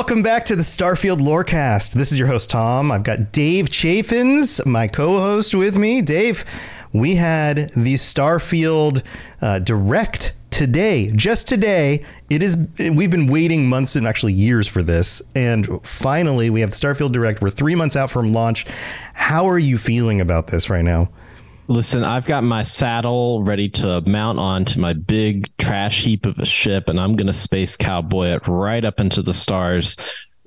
Welcome back to the Starfield Lorecast. This is your host, Tom. I've got Dave Chaffins, my co host, with me. Dave, we had the Starfield uh, Direct today, just today. It is, we've been waiting months and actually years for this. And finally, we have the Starfield Direct. We're three months out from launch. How are you feeling about this right now? Listen, I've got my saddle ready to mount onto my big trash heap of a ship, and I'm going to space cowboy it right up into the stars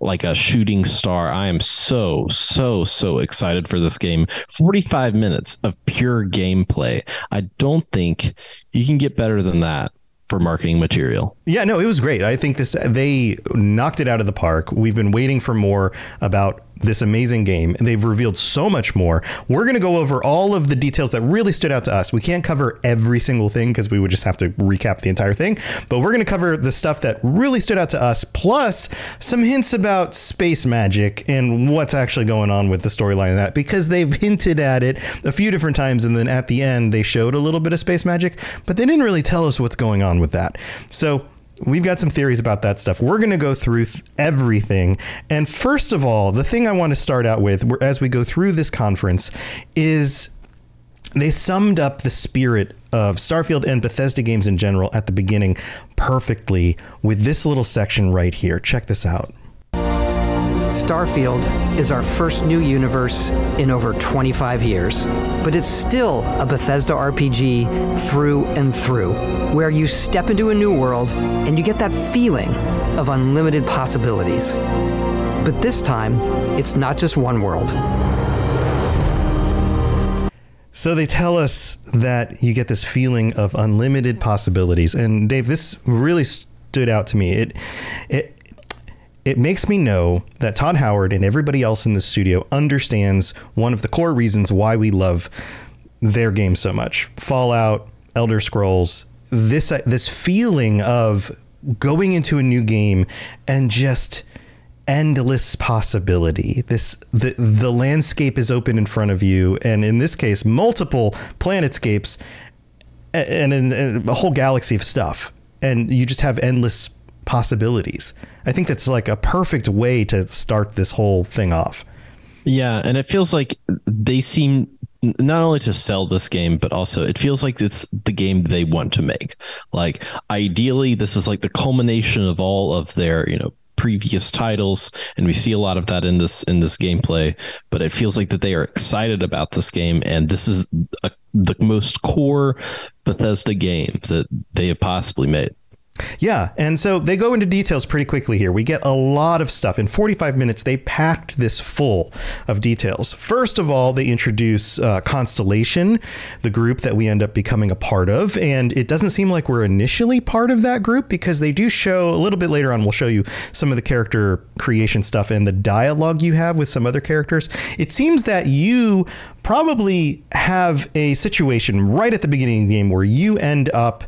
like a shooting star. I am so, so, so excited for this game. 45 minutes of pure gameplay. I don't think you can get better than that for marketing material. Yeah, no, it was great. I think this they knocked it out of the park. We've been waiting for more about this amazing game, and they've revealed so much more. We're going to go over all of the details that really stood out to us. We can't cover every single thing because we would just have to recap the entire thing, but we're going to cover the stuff that really stood out to us, plus some hints about space magic and what's actually going on with the storyline of that, because they've hinted at it a few different times, and then at the end they showed a little bit of space magic, but they didn't really tell us what's going on with that. So We've got some theories about that stuff. We're going to go through th- everything. And first of all, the thing I want to start out with as we go through this conference is they summed up the spirit of Starfield and Bethesda games in general at the beginning perfectly with this little section right here. Check this out. Starfield is our first new universe in over 25 years, but it's still a Bethesda RPG through and through, where you step into a new world and you get that feeling of unlimited possibilities. But this time, it's not just one world. So they tell us that you get this feeling of unlimited possibilities. And Dave, this really stood out to me. It it it makes me know that Todd Howard and everybody else in the studio understands one of the core reasons why we love their game so much. Fallout, Elder Scrolls, this uh, this feeling of going into a new game and just endless possibility. This the the landscape is open in front of you, and in this case, multiple planetscapes, and, and, and a whole galaxy of stuff, and you just have endless possibilities. I think that's like a perfect way to start this whole thing off. Yeah, and it feels like they seem not only to sell this game, but also it feels like it's the game they want to make. Like ideally, this is like the culmination of all of their, you know, previous titles and we see a lot of that in this in this gameplay but it feels like that they are excited about this game and this is a, the most core Bethesda game that they have possibly made yeah, and so they go into details pretty quickly here. We get a lot of stuff. In 45 minutes, they packed this full of details. First of all, they introduce uh, Constellation, the group that we end up becoming a part of. And it doesn't seem like we're initially part of that group because they do show a little bit later on, we'll show you some of the character creation stuff and the dialogue you have with some other characters. It seems that you probably have a situation right at the beginning of the game where you end up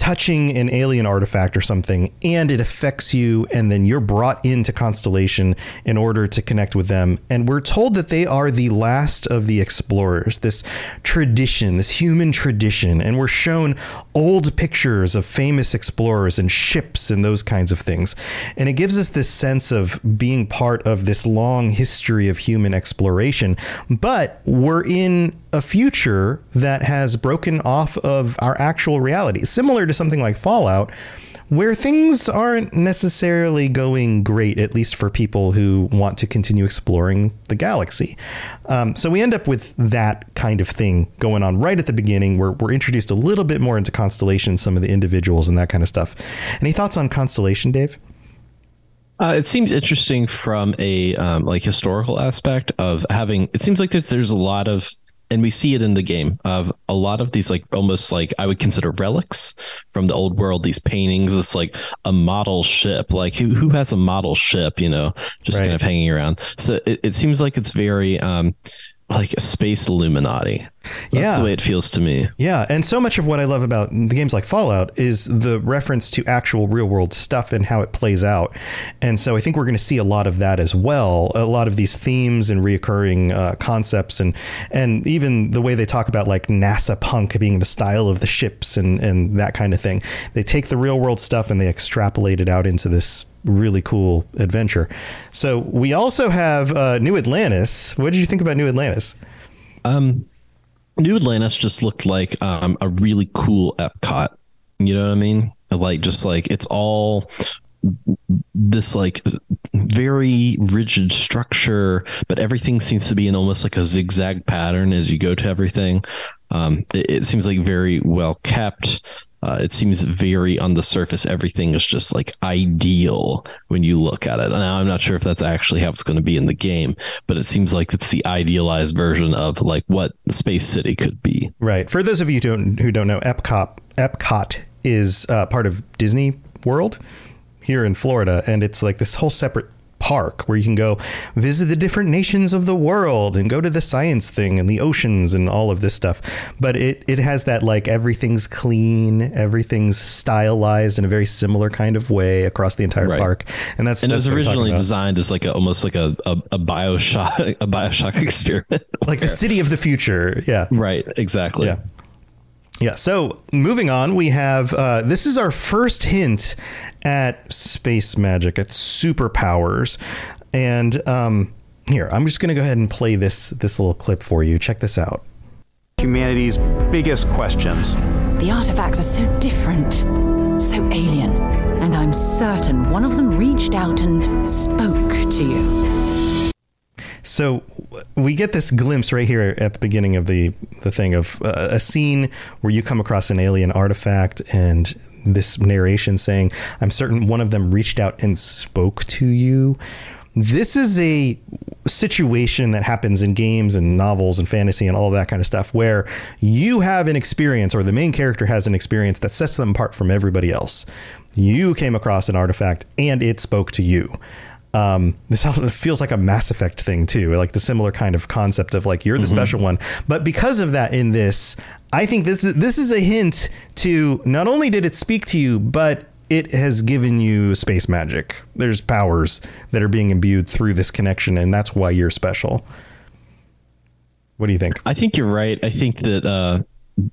touching an alien artifact or something and it affects you and then you're brought into constellation in order to connect with them. And we're told that they are the last of the explorers this tradition this human tradition. And we're shown old pictures of famous explorers and ships and those kinds of things. And it gives us this sense of being part of this long history of human exploration. But we're in a future that has broken off of our actual reality similar to something like Fallout, where things aren't necessarily going great, at least for people who want to continue exploring the galaxy. Um, so we end up with that kind of thing going on right at the beginning, where we're introduced a little bit more into Constellation, some of the individuals, and that kind of stuff. Any thoughts on Constellation, Dave? Uh, it seems interesting from a um, like historical aspect of having. It seems like there's, there's a lot of, and we see it in the game of a lot of these like almost like I would consider relics from the old world. These paintings, this like a model ship. Like who who has a model ship? You know, just Right. kind of hanging around. So it, it seems like it's very um like a space Illuminati. That's Yeah. the way it feels to me. Yeah, and so much of what I love about the games like Fallout is the reference to actual real world stuff and how it plays out. And so I think we're going to see a lot of that as well. A lot of these themes and reoccurring uh, concepts, and and even the way they talk about like NASA punk being the style of the ships and and that kind of thing. They take the real world stuff and they extrapolate it out into this really cool adventure. So we also have uh, New Atlantis. What did you think about New Atlantis? Um, New Atlantis just looked like um, a really cool Epcot. You know what I mean? Like just like it's all this like very rigid structure, but everything seems to be in almost like a zigzag pattern as you go to everything. Um, it, it seems like very well kept. Uh, it seems very on the surface. Everything is just like ideal when you look at it. Now, I'm not sure if that's actually how it's going to be in the game, but it seems like it's the idealized version of like what Space City could be. Right. For those of you who don't, who don't know, Epcot Epcot is uh, part of Disney World here in Florida, and it's like this whole separate park where you can go visit the different nations of the world and go to the science thing and the oceans and all of this stuff. But it it has that like everything's clean, everything's stylized in a very similar kind of way across the entire Right. park, and that's And it was what we're talking originally designed as like a, almost like a, a, a Bioshock a Bioshock experiment. like the city of the future. Yeah. right, exactly. Yeah. Yeah. So moving on, we have uh, this is our first hint at space magic, at superpowers, and um, here I'm just going to go ahead and play this this little clip for you. Check this out. humanity's biggest questions. The artifacts are so different, so alien, and I'm certain one of them reached out and spoke to you. So we get this glimpse right here at the beginning of the the thing of uh, a scene where you come across an alien artifact and this narration saying, "I'm certain one of them reached out and spoke to you." This is a situation that happens in games and novels and fantasy and all that kind of stuff where you have an experience or the main character has an experience that sets them apart from everybody else. You came across an artifact and it spoke to you um, this feels like a Mass Effect thing too, like the similar kind of concept of like you're the special one. But because of that, in this, I think this is this is a hint to not only did it speak to you, but it has given you space magic. There's powers that are being imbued through this connection, and that's why you're special. What do you think? I think you're right. I think that uh,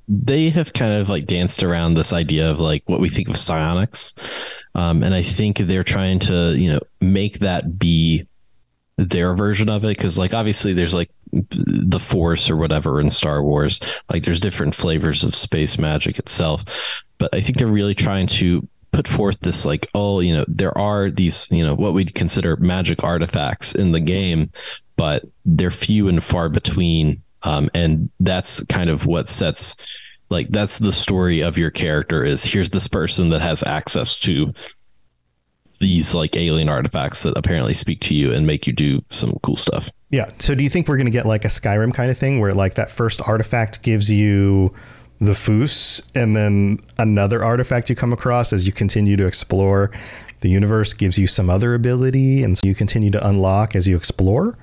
they have kind of like danced around this idea of like what we think of psionics, um, and I think they're trying to you know make that be their version of it. Because like obviously there's like the force or whatever in Star Wars. Like there's different flavors of space magic itself. But I think they're really trying to put forth this like oh you know there are these you know what we'd consider magic artifacts in the game but they're few and far between. Um, and that's kind of what sets like that's the story of your character is here's this person that has access to these like alien artifacts that apparently speak to you and make you do some cool stuff. Yeah. So do you think we're going to get like a Skyrim kind of thing where like that first artifact gives you the Fus and then another artifact you come across as you continue to explore the universe gives you some other ability and so you continue to unlock as you explore?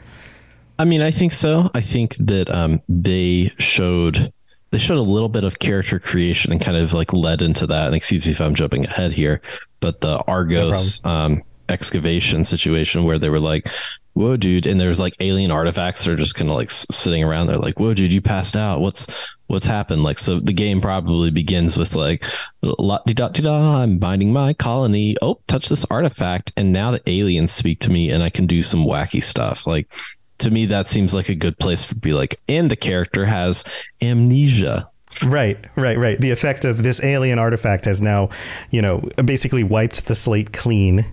I mean, I think so. I think that um, they showed they showed a little bit of character creation and kind of like led into that. And excuse me if I'm jumping ahead here, but the Argos um, excavation situation where they were like, "Whoa, dude!" and there's like alien artifacts that are just kind of like sitting around. They're like, "Whoa, dude, you passed out. What's what's happened?" Like, so the game probably begins with like, "La di da da." I'm binding my colony. Oh, touch this artifact, and now the aliens speak to me, and I can do some wacky stuff. Like to me, that seems like a good place for be like, and the character has amnesia. Right, right, right. The effect of this alien artifact has now, you know, basically wiped the slate clean.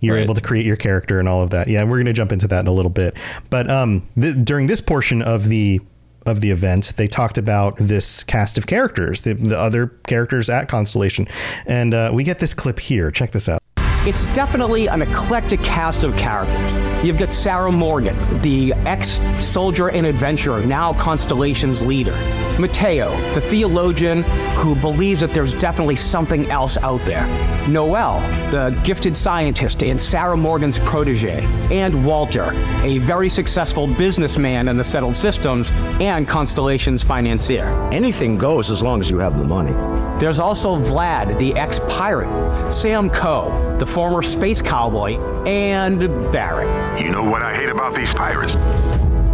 You're Right. able to create your character and all of that. Yeah, we're going to jump into that in a little bit. But um, th- during this portion of the of the event, they talked about this cast of characters, the, the other characters at Constellation, and uh, we get this clip here. Check this out. It's definitely an eclectic cast of characters. You've got Sarah Morgan, the ex soldier and adventurer, now Constellation's leader. Matteo, the theologian who believes that there's definitely something else out there. Noel, the gifted scientist and Sarah Morgan's protege. And Walter, a very successful businessman in the settled systems and Constellation's financier. Anything goes as long as you have the money. There's also Vlad, the ex pirate, Sam Coe, the former space cowboy, and Barrett. You know what I hate about these pirates?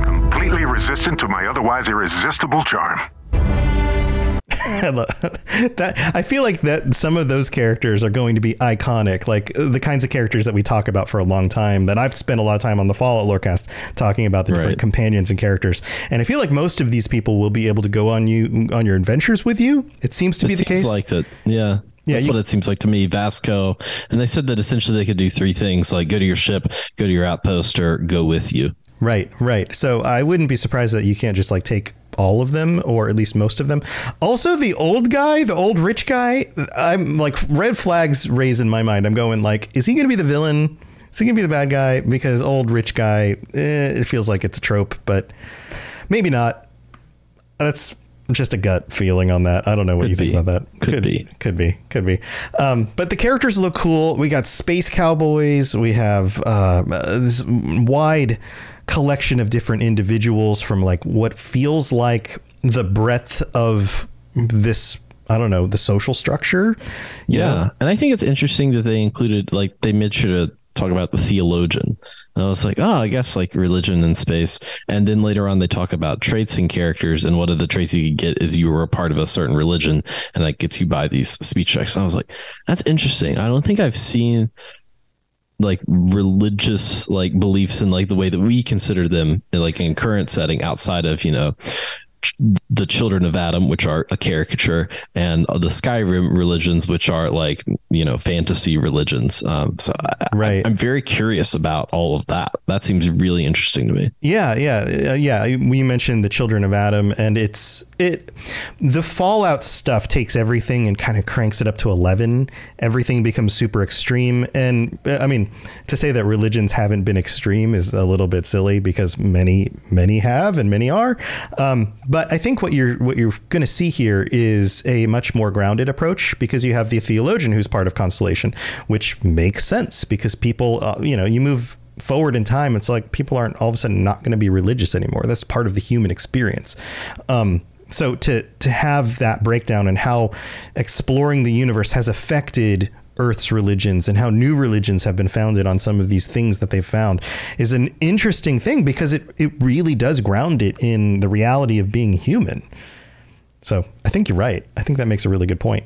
Completely resistant to my otherwise irresistible charm. I that I feel like that some of those characters are going to be iconic, like uh, the kinds of characters that we talk about for a long time. That I've spent a lot of time on the Fallout Lorecast talking about the different companions and characters, and I feel like most of these people will be able to go on you on your adventures with you. It seems to be it the seems case. like that. Yeah. Yeah, That's you- what it seems like to me. Vasco, and they said that essentially they could do three things: like go to your ship, go to your outpost, or go with you. Right, right. So I wouldn't be surprised that you can't just like take all of them or at least most of them. Also, the old guy, the old rich guy, I'm like red flags raised in my mind. I'm going like, is he going to be the villain? Is he going to be the bad guy? Because old rich guy, eh, it feels like it's a trope, but maybe not. That's just a gut feeling on that. I don't know what Could you think be. about that. Could be. Could be. Could be. Um, but the characters look cool. We got space cowboys. We have uh, this wide collection of different individuals from like what feels like the breadth of this. I don't know the social structure. Yeah. know? And I think it's interesting that they included, like, they made sure to talk about the theologian. And I was like, oh, I guess like religion and space. And then later on, they talk about traits and characters. And one of the traits you could get is you were a part of a certain religion. And that gets you by these speech checks. And I was like, that's interesting. I don't think I've seen like religious like beliefs in like the way that we consider them like in current setting outside of you know the children of adam which are a caricature and the skyrim religions which are like you know fantasy religions um so I, Right. i'm very curious about all of that that seems really interesting to me Yeah, yeah, uh, yeah. We mentioned the Children of Adam, and it's it. The Fallout stuff takes everything and kind of cranks it up to eleven. Everything becomes super extreme, and uh, I mean, to say that religions haven't been extreme is a little bit silly because many, many have, and many are. Um, but I think what you're what you're going to see here is a much more grounded approach because you have the theologian who's part of Constellation, which makes sense because people, uh, you know, you move forward in time, it's like people aren't all of a sudden not going to be religious anymore. That's part of the human experience. Um, so to to have that breakdown and how exploring the universe has affected Earth's religions and how new religions have been founded on some of these things that they've found is an interesting thing because it it really does ground it in the reality of being human. So I think you're right. I think that makes a really good point.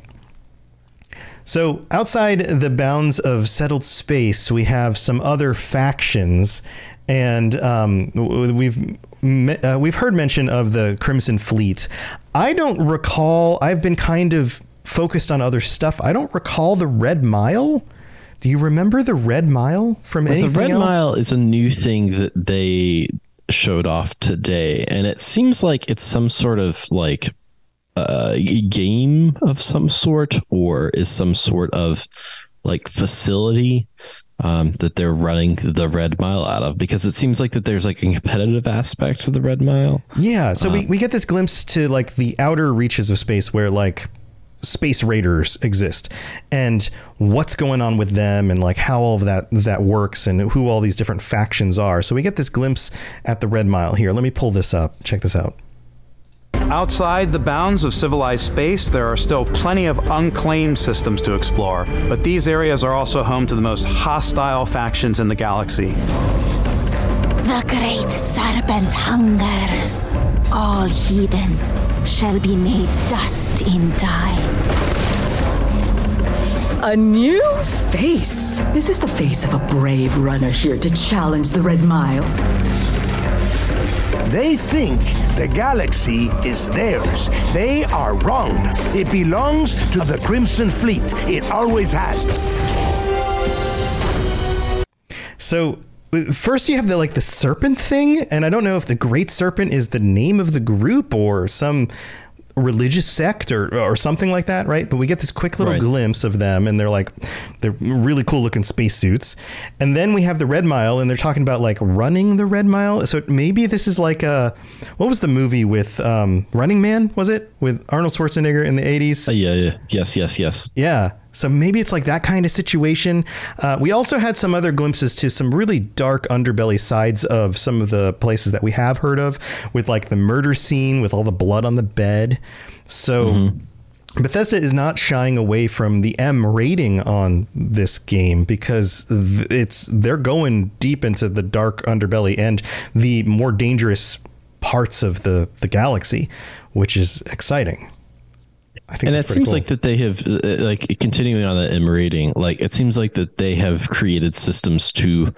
So, outside the bounds of settled space, we have some other factions, and um, we've uh, we've heard mention of the Crimson Fleet. I don't recall. I've been kind of focused on other stuff. I don't recall the Red Mile. Do you remember the Red Mile from But anything the red else? mile is a new thing that they showed off today and it seems like it's some sort of like uh, game of some sort or is some sort of like facility um, that they're running the red mile out of because it seems like that there's like a competitive aspect to the red mile Yeah, so we, we get this glimpse to like the outer reaches of space where like space raiders exist and what's going on with them and like how all of that that works and who all these different factions are. So we get this glimpse at the Red Mile here. Let me pull this up. Check this out. Outside the bounds of civilized space, there are still plenty of unclaimed systems to explore, but these areas are also home to the most hostile factions in the galaxy. The great serpent hungers. All heathens shall be made dust in time. A new face. This is this the face of a brave runner here to challenge the Red Mile? They think the galaxy is theirs. They are wrong. It belongs to the Crimson Fleet. It always has. So first you have the like the serpent thing, and I don't know if the Great Serpent is the name of the group or some religious sect or, or something like that, right? But we get this quick little Right. glimpse of them, and they're like they're really cool looking spacesuits. And then we have the Red Mile, and they're talking about like running the Red Mile. So maybe this is like a what was the movie with um, Running Man? Was it with Arnold Schwarzenegger in the eighties? Uh, yeah, yeah, yes, yes, yes. Yeah. So maybe it's like that kind of situation. Uh, we also had some other glimpses to some really dark underbelly sides of some of the places that we have heard of, with like the murder scene with all the blood on the bed. So. Bethesda is not shying away from the M rating on this game because it's they're going deep into the dark underbelly and the more dangerous parts of the the galaxy, which is exciting. I think and it seems cool. like that they have uh, like continuing on that M rating. Like it seems like that they have created systems to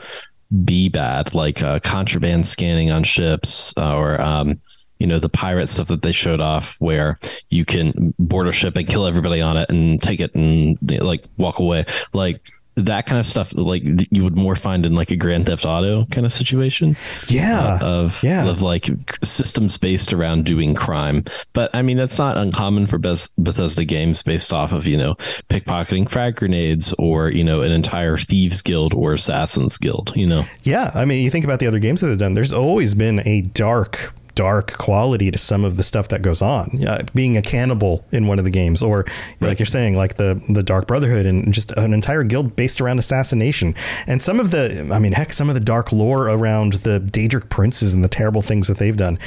be bad, like uh, contraband scanning on ships, uh, or um, you know the pirate stuff that they showed off, where you can board a ship and kill everybody on it and take it and like walk away, like. That kind of stuff, like you would more find in like a Grand Theft Auto kind of situation. Yeah, uh, of yeah. of like systems based around doing crime. But I mean, that's not uncommon for Beth- Bethesda games based off of, you know, pickpocketing frag grenades or, you know, an entire thieves guild or assassins guild, you know? Yeah, I mean, you think about the other games that they've done. There's always been a dark, dark quality to some of the stuff that goes on. Yeah, being a cannibal in one of the games, or like you're saying, like the the Dark Brotherhood, and just an entire guild based around assassination. And some of the, I mean, heck, some of the dark lore around the Daedric princes and the terrible things that they've done.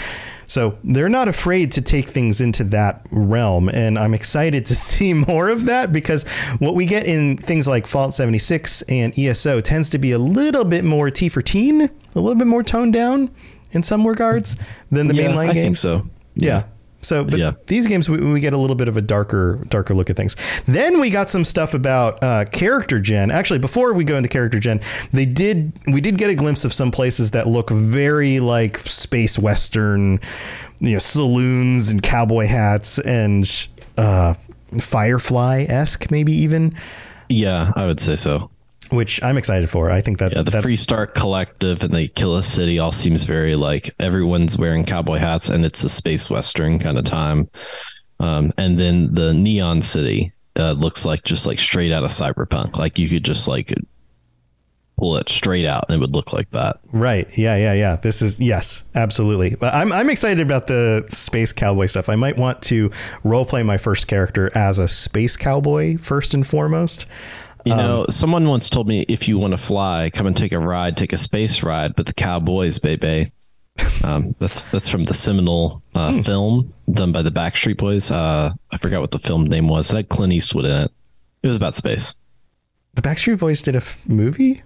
So they're not afraid to take things into that realm, and I'm excited to see more of that because what we get in things like Fallout 76 and ESO tends to be a little bit more T for teen, a little bit more toned down in some regards than the Yeah, mainline I games. think so. Yeah. So, but Yeah. these games we, we get a little bit of a darker, darker look at things. Then we got some stuff about uh, character gen. Actually, before we go into character gen, they did we did get a glimpse of some places that look very like space western, you know, saloons and cowboy hats and uh, Firefly esque, maybe even. Yeah, I would say so. Which I'm excited for. I think that Yeah, the Free Start Collective and the Akila City all seems very like everyone's wearing cowboy hats and it's a space western kind of time. Um, and then the Neon City uh, looks like just like straight out of Cyberpunk. Like you could just like pull it straight out and it would look like that. Right. Yeah, yeah, yeah. This is yes, absolutely. But I'm I'm excited about the space cowboy stuff. I might want to role play my first character as a space cowboy first and foremost. You Um, know, someone once told me if you want to fly, come and take a ride, take a space ride, but the cowboys, baby. Um, that's that's from the seminal uh, Hmm. film done by the Backstreet Boys. Uh, I forgot what the film name was. It had Clint Eastwood in it. It was about space. The Backstreet Boys did a f- movie.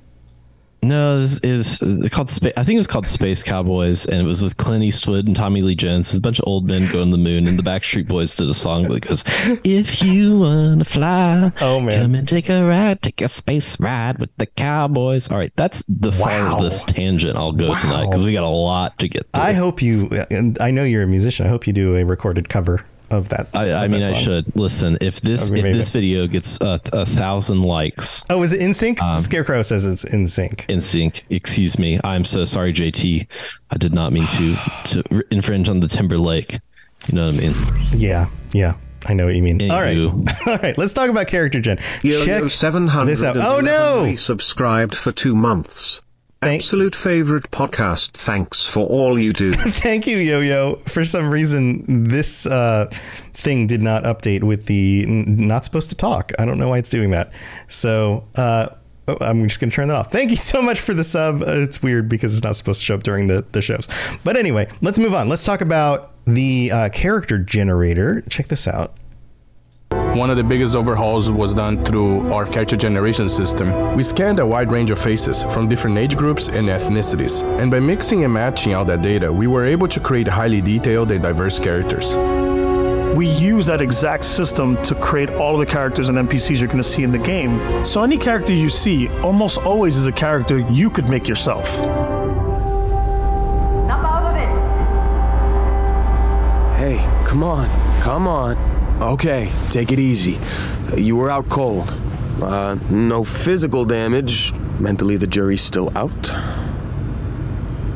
No, this is uh, called Space. I think it was called Space Cowboys, and it was with Clint Eastwood and Tommy Lee Jones. It's a bunch of old men going to the moon, and the Backstreet Boys did a song that goes, "If you wanna fly, oh man, come and take a ride, take a space ride with the Cowboys." All right, that's the Wow. this tangent I'll go tonight because we got a lot to get. Through. I hope you. and I know you're a musician. I hope you do a recorded cover of that. I, I mean, that I should listen. If this if amazing. this video gets a, a thousand likes, Oh, is it NSYNC? Um, Scarecrow says it's NSYNC. in sync. Excuse me. I'm so sorry, JT. I did not mean to to infringe on the Timberlake. You know what I mean? Yeah, yeah. I know what you mean. All right, Anywho. all right. Let's talk about character gen. Yo, Check yo, 700 this out. Oh no! subscribed for two months. Absolute favorite podcast. Thanks for all you do. Thank you, Yo Yo. For some reason, this uh, thing did not update with the n- not supposed to talk. I don't know why it's doing that. So uh, oh, I'm just going to turn that off. Thank you so much for the sub. Uh, it's weird because it's not supposed to show up during the, the shows. But anyway, let's move on. Let's talk about the uh, character generator. Check this out. One of the biggest overhauls was done through our character generation system. We scanned a wide range of faces from different age groups and ethnicities, and by mixing and matching all that data, we were able to create highly detailed and diverse characters. We use that exact system to create all of the characters and NPCs you're going to see in the game. So any character you see almost always is a character you could make yourself. Snap out of it! Hey, come on, come on. Okay, take it easy. You were out cold. Uh, no physical damage. Mentally, the jury's still out.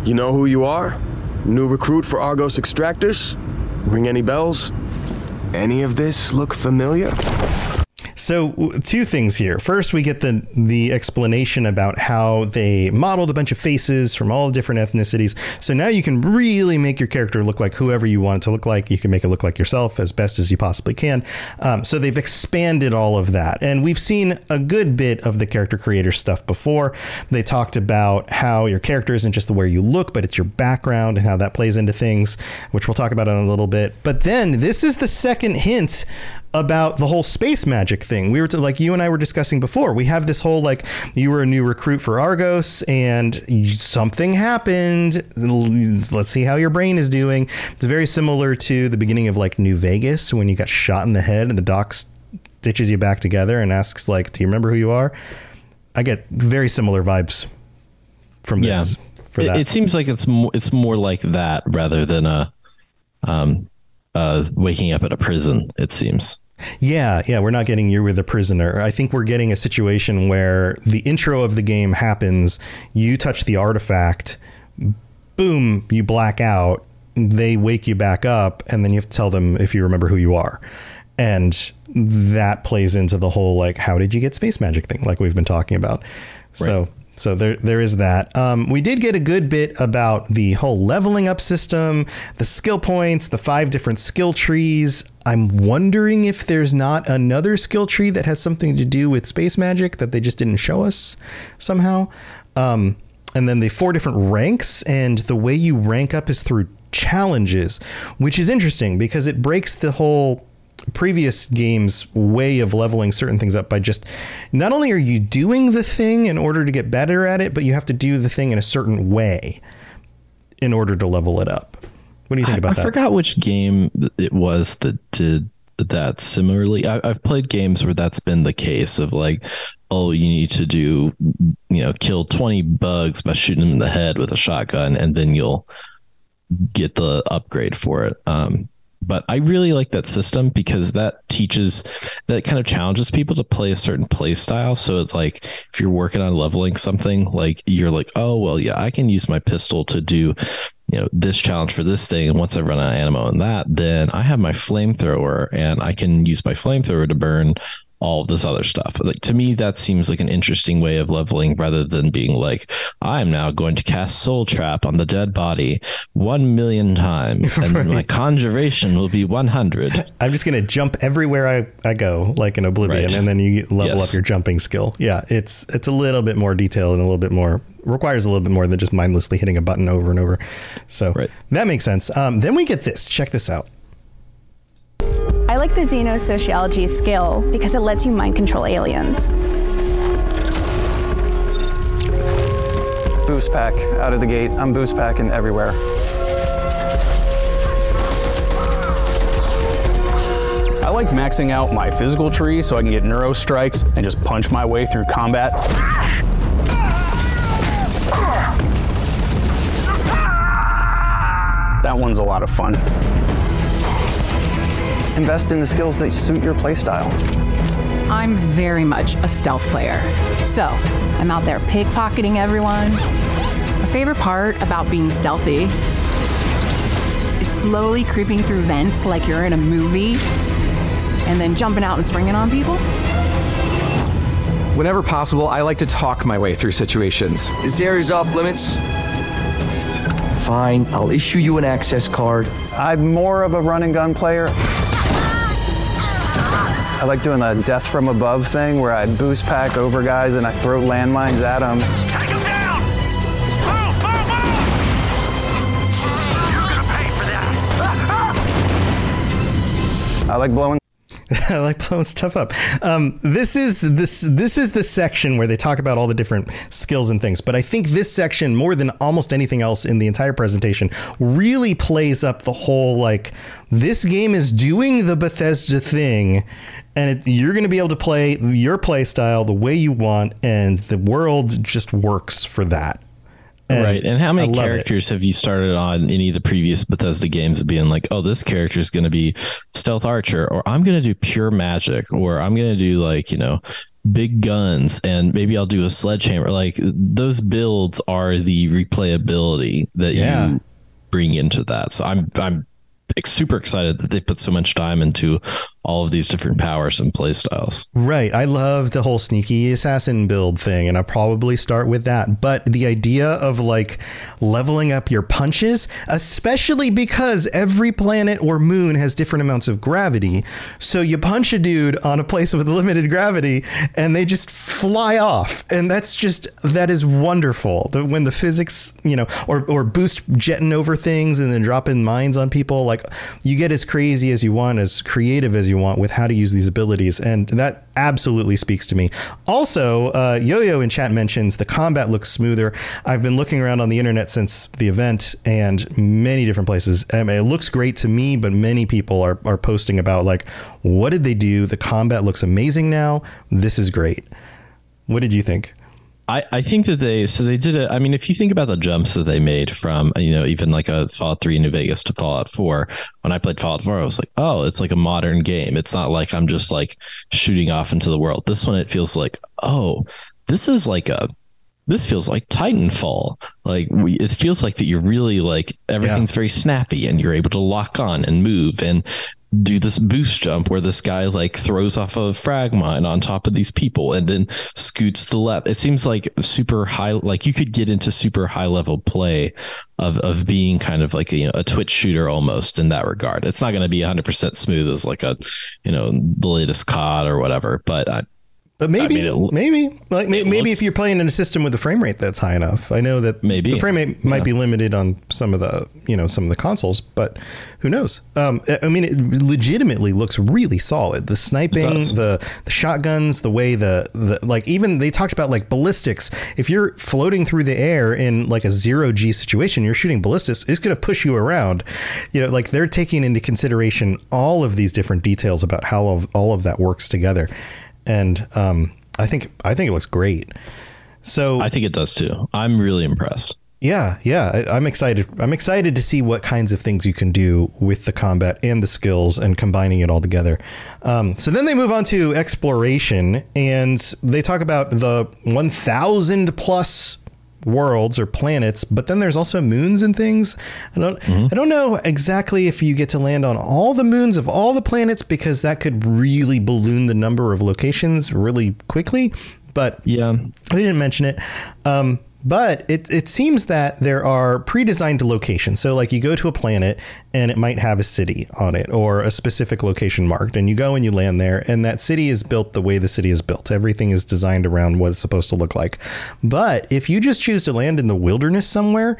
You know who you are? New recruit for Argos Extractors? Ring any bells? Any of this look familiar? So two things here. First, we get the the explanation about how they modeled a bunch of faces from all different ethnicities. So now you can really make your character look like whoever you want it to look like. You can make it look like yourself as best as you possibly can. Um, so they've expanded all of that, and we've seen a good bit of the character creator stuff before. They talked about how your character isn't just the way you look, but it's your background and how that plays into things, which we'll talk about in a little bit. But then this is the second hint about the whole space magic thing. We were to, like you and I were discussing before. We have this whole like you were a new recruit for Argos and something happened. Let's see how your brain is doing. It's very similar to the beginning of like New Vegas when you got shot in the head and the doc stitches you back together and asks like, "Do you remember who you are?" I get very similar vibes from this. Yeah. For that. It, it seems like it's more, it's more like that rather than a um uh, waking up at a prison. It seems. Yeah, yeah, we're not getting you with a prisoner. I think we're getting a situation where the intro of the game happens, you touch the artifact, boom, you black out, they wake you back up, and then you have to tell them if you remember who you are. And that plays into the whole like how did you get space magic thing like we've been talking about. Right. So so there, there is that. Um, we did get a good bit about the whole leveling up system, the skill points, the five different skill trees. I'm wondering if there's not another skill tree that has something to do with space magic that they just didn't show us somehow. Um, and then the four different ranks, and the way you rank up is through challenges, which is interesting because it breaks the whole previous games way of leveling certain things up by just not only are you doing the thing in order to get better at it, but you have to do the thing in a certain way in order to level it up. What do you think about I, that? I forgot which game it was that did that similarly. I, I've played games where that's been the case of like, oh, you need to do, you know, kill 20 bugs by shooting them in the head with a shotgun, and then you'll get the upgrade for it. Um, but I really like that system because that teaches that kind of challenges people to play a certain play style. So it's like if you're working on leveling something, like you're like, oh well, yeah, I can use my pistol to do you know this challenge for this thing and once i run out of ammo on that then i have my flamethrower and i can use my flamethrower to burn all of this other stuff. Like to me, that seems like an interesting way of leveling rather than being like, I'm now going to cast Soul Trap on the dead body one million times, and right. my conjuration will be 100. I'm just going to jump everywhere I, I go, like in Oblivion, right. and then you level yes. up your jumping skill. Yeah, it's it's a little bit more detailed and a little bit more requires a little bit more than just mindlessly hitting a button over and over. So right. that makes sense. Um, then we get this. Check this out. I like the xenosociology skill because it lets you mind control aliens. Boost pack out of the gate. I'm boost packing everywhere. I like maxing out my physical tree so I can get neuro strikes and just punch my way through combat. That one's a lot of fun invest in the skills that suit your playstyle. I'm very much a stealth player. So I'm out there pickpocketing everyone. My favorite part about being stealthy is slowly creeping through vents like you're in a movie and then jumping out and springing on people. Whenever possible, I like to talk my way through situations. This area's off limits. Fine, I'll issue you an access card. I'm more of a run and gun player. I like doing the death from above thing where I boost pack over guys and I throw landmines at them. Take them down! Move, move, move! You're gonna pay for that! I like blowing I like blowing stuff up. Um, this is this this is the section where they talk about all the different skills and things. But I think this section, more than almost anything else in the entire presentation, really plays up the whole like this game is doing the Bethesda thing, and it, you're going to be able to play your play style the way you want, and the world just works for that. Right. And how many love it. characters have you started on any of the previous Bethesda games being like, oh, this character is going to be stealth archer, or I'm going to do pure magic, or I'm going to do like, you know, big guns, and maybe I'll do a sledgehammer. Like those builds are the replayability that Yeah. you bring into that. So I'm, I'm super excited that they put so much time into all of these different powers and playstyles. Right. I love the whole sneaky assassin build thing, and I'll probably start with that. But the idea of like leveling up your punches, especially because every planet or moon has different amounts of gravity. So you punch a dude on a place with limited gravity and they just fly off. And that's just, that is wonderful. The, when the physics, you know, or, or boost jetting over things and then dropping mines on people, like you get as crazy as you want, as creative as you want with how to use these abilities. And that absolutely speaks to me. Also, uh, Yo Yo in chat mentions the combat looks smoother. I've been looking around on the internet since the event and many different places. I mean, it looks great to me, but many people are, are posting about like, what did they do? The combat looks amazing now. This is great. What did you think? I, I think that they so they did it. I mean, if you think about the jumps that they made from you know even like a Fallout Three New Vegas to Fallout Four, when I played Fallout Four, I was like, oh, it's like a modern game. It's not like I'm just like shooting off into the world. This one, it feels like, oh, this is like a this feels like Titanfall. Like we, it feels like that you're really like everything's very snappy and you're able to lock on and move and do this boost jump where this guy like throws off a frag mine on top of these people and then scoots the left. It seems like super high, like you could get into super high level play of, of being kind of like a, you know, a Twitch shooter almost in that regard. It's not going to be 100% smooth as like a, you know, the latest COD or whatever, but I, But maybe, I mean, it- maybe, like maybe looks- if you're playing in a system with a frame rate that's high enough. I know that Maybe. the frame rate might Yeah. be limited on some of the, you know, some of the consoles, but who knows? Um, I- I mean, it legitimately looks really solid. The sniping, the, the shotguns, the way the, the like even they talked about like ballistics. If you're floating through the air in like a zero G situation, you're shooting ballistics. It's going to push you around. You know, like they're taking into consideration all of these different details about how all of, all of that works together, and um, I think I think it looks great. So I think it does too. I'm really impressed. yeah, yeah, I, I'm excited. I'm excited to see what kinds of things you can do with the combat and the skills and combining it all together. Um, so then they move on to exploration and they talk about the 1,000 plus worlds or planets, but then there's also moons and things. I don't, I don't know exactly if you get to land on all the moons of all the planets because that could really balloon the number of locations really quickly. But yeah, they didn't mention it. Um, but it, it seems that there are pre-designed locations. So like you go to a planet and it might have a city on it or a specific location marked and you go and you land there and that city is built the way the city is built. Everything is designed around what it's supposed to look like. But if you just choose to land in the wilderness somewhere,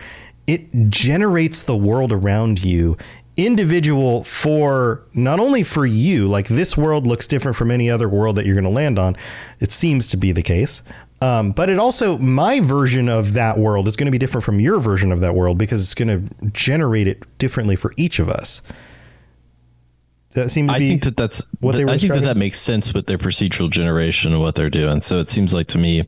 it generates the world around you individual for not only for you like this world looks different from any other world that you're going to land on it seems to be the case um, but it also my version of that world is going to be different from your version of that world because it's going to generate it differently for each of us. That seemed to I be think that that's what they were I think that that makes sense with their procedural generation and what they're doing. So it seems like to me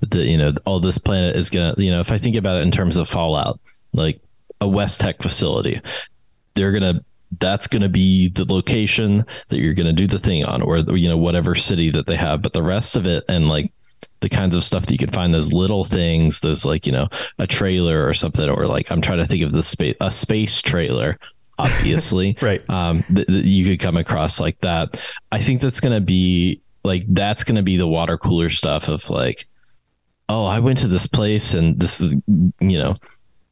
that you know all this planet is gonna you know if I think about it in terms of Fallout, like a West Tek facility, they're gonna that's going to be the location that you're going to do the thing on or you know whatever city that they have. But the rest of it and like the kinds of stuff that you can find those little things those like you know a trailer or something or like i'm trying to think of the space a space trailer obviously right um that that you could come across like that i think that's going to be like that's going to be the water cooler stuff of like oh i went to this place and this you know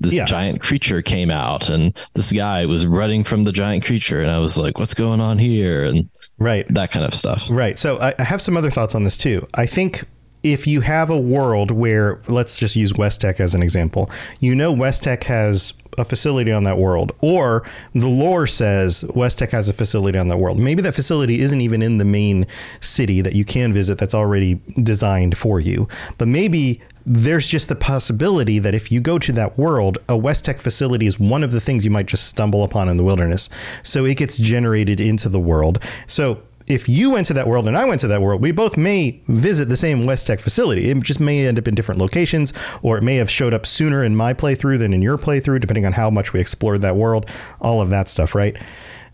this Yeah. giant creature came out and this guy was running from the giant creature and i was like what's going on here and right that kind of stuff Right. So I, I have some other thoughts on this too. I think if you have a world where, let's just use West Tek as an example, you know West Tek has a facility on that world, or the lore says West Tek has a facility on that world. Maybe that facility isn't even in the main city that you can visit that's already designed for you. But maybe there's just the possibility that if you go to that world, a West Tek facility is one of the things you might just stumble upon in the wilderness. So it gets generated into the world. So if you went to that world and I went to that world, we both may visit the same West Tek facility. It just may end up in different locations, or it may have showed up sooner in my playthrough than in your playthrough, depending on how much we explored that world. All of that stuff, right?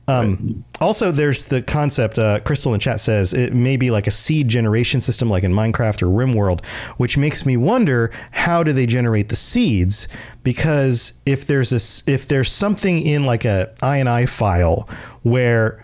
Um, Also, there's the concept. Uh, Crystal in chat says it may be like a seed generation system, like in Minecraft or RimWorld, which makes me wonder how do they generate the seeds? Because if there's a s- if there's something in like a INI file where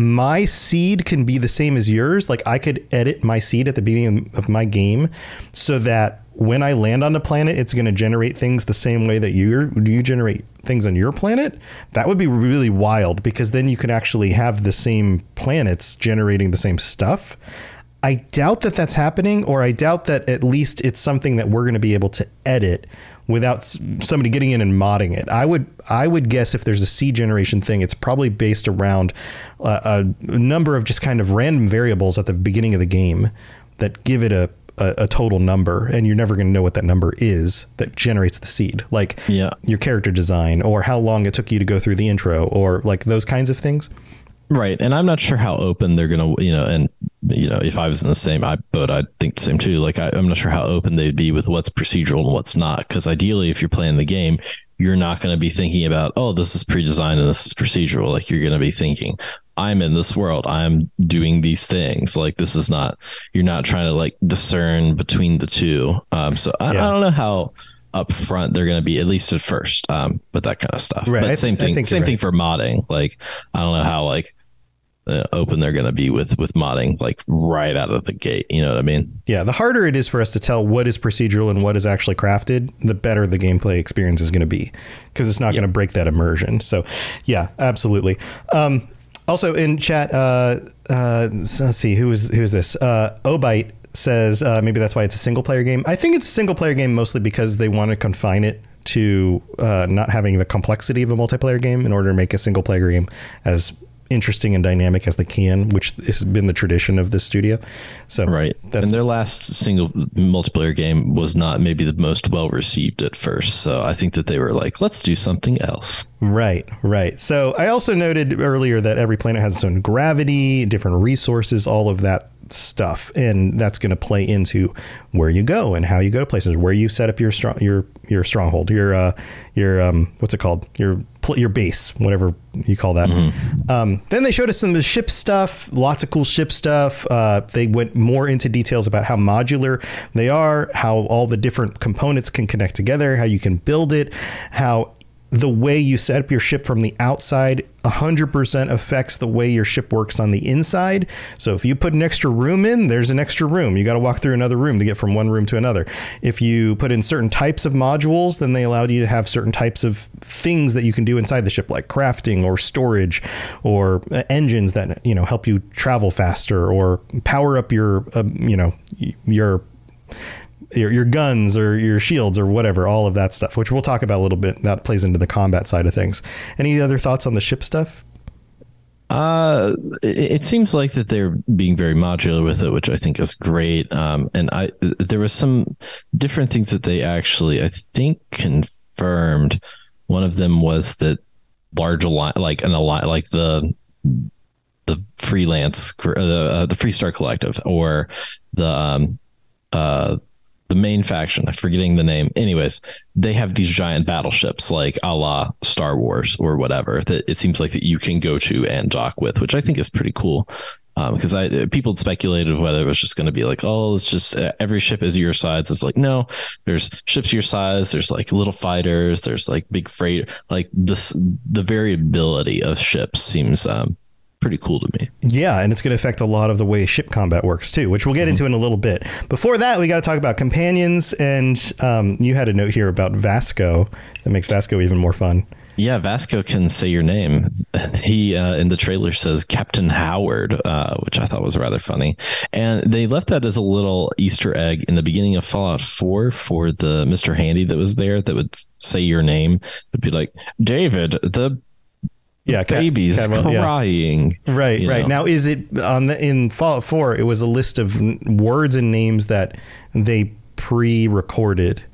My seed can be the same as yours. Like I could edit my seed at the beginning of my game so that when I land on the planet, it's going to generate things the same way that you you generate things on your planet. That would be really wild because then you could actually have the same planets generating the same stuff. I doubt that that's happening, or I doubt that at least it's something that we're going to be able to edit without somebody getting in and modding it. I would I would guess if there's a seed generation thing, it's probably based around uh, a number of just kind of random variables at the beginning of the game that give it a a, a total number, and you're never going to know what that number is that generates the seed, like yeah. your character design or how long it took you to go through the intro, or like those kinds of things. Right. And I'm not sure how open they're going to, you know, and, you know, if I was in the same I boat, I'd think the same too. Like, I, I'm not sure how open they'd be with what's procedural and what's not. Because ideally, if you're playing the game, you're not going to be thinking about, oh, this is pre designed and this is procedural. Like, you're going to be thinking, I'm in this world. I'm doing these things. Like, this is not, you're not trying to like discern between the two. Um, so I, I don't know how upfront they're going to be at least at first um with that kind of stuff Right. But same thing same thing for modding like i don't know how like uh, open they're going to be with with modding like right out of the gate you know what i mean Yeah, the harder it is for us to tell what is procedural and what is actually crafted, the better the gameplay experience is going to be because it's not going to break that immersion. So, yeah, absolutely. Um, also in chat, uh, uh, let's see who is who is this? Uh, Obite says uh, maybe that's why it's a single player game. I think it's a single player game mostly because they want to confine it to uh, not having the complexity of a multiplayer game in order to make a single player game as interesting and dynamic as they can, which has been the tradition of this studio. So right. and their last single multiplayer game was not maybe the most well received at first. So i think that they were like let's do something else. Right, right. So I also noted earlier that every planet has its own gravity, different resources, all of that stuff, and that's going to play into where you go and how you go to places, where you set up your strong your your stronghold, your uh, your um, what's it called, your pl- your base, whatever you call that. Um, then they showed us some of the ship stuff, lots of cool ship stuff. Uh, they went more into details about how modular they are, how all the different components can connect together, how you can build it, how the way you set up your ship from the outside 100% affects the way your ship works on the inside. So if you put an extra room in, there's an extra room. You got to walk through another room to get from one room to another. If you put in certain types of modules, then they allowed you to have certain types of things that you can do inside the ship like crafting or storage or uh, engines that, you know, help you travel faster or power up your uh, you know, your your, your guns or your shields or whatever, all of that stuff, which we'll talk about a little bit. That plays into the combat side of things. Any other thoughts on the ship stuff? Uh, it, it seems like that they're being very modular with it, which I think is great. Um, and I there was some different things that they actually I think confirmed. One of them was that large ali- like an ali- like the the freelance uh, the uh, the Freestar Collective or the um uh the main faction. I'm forgetting the name. Anyways, they have these giant battleships like a la Star Wars or whatever that it seems like that you can go to and dock with, which I think is pretty cool. Because I people had speculated whether it was just going to be like, oh, it's just uh, every ship is your size. It's like no, there's ships your size. There's like little fighters. There's like big freight. Like this, the variability of ships seems um, pretty cool to me. Yeah, and it's going to affect a lot of the way ship combat works too, which we'll get into in a little bit. Before that, we got to talk about companions, and um, you had a note here about Vasco that makes Vasco even more fun. Yeah, Vasco can say your name. He uh, in the trailer says Captain Howard, uh, which I thought was rather funny. And they left that as a little Easter egg in the beginning of Fallout 4 for the Mr. Handy that was there that would say your name. It'd be like David, the yeah, Cadwell, yeah. crying. Right, right. know? Now, is it on the in Fallout Four? It was a list of words and names that they pre-recorded.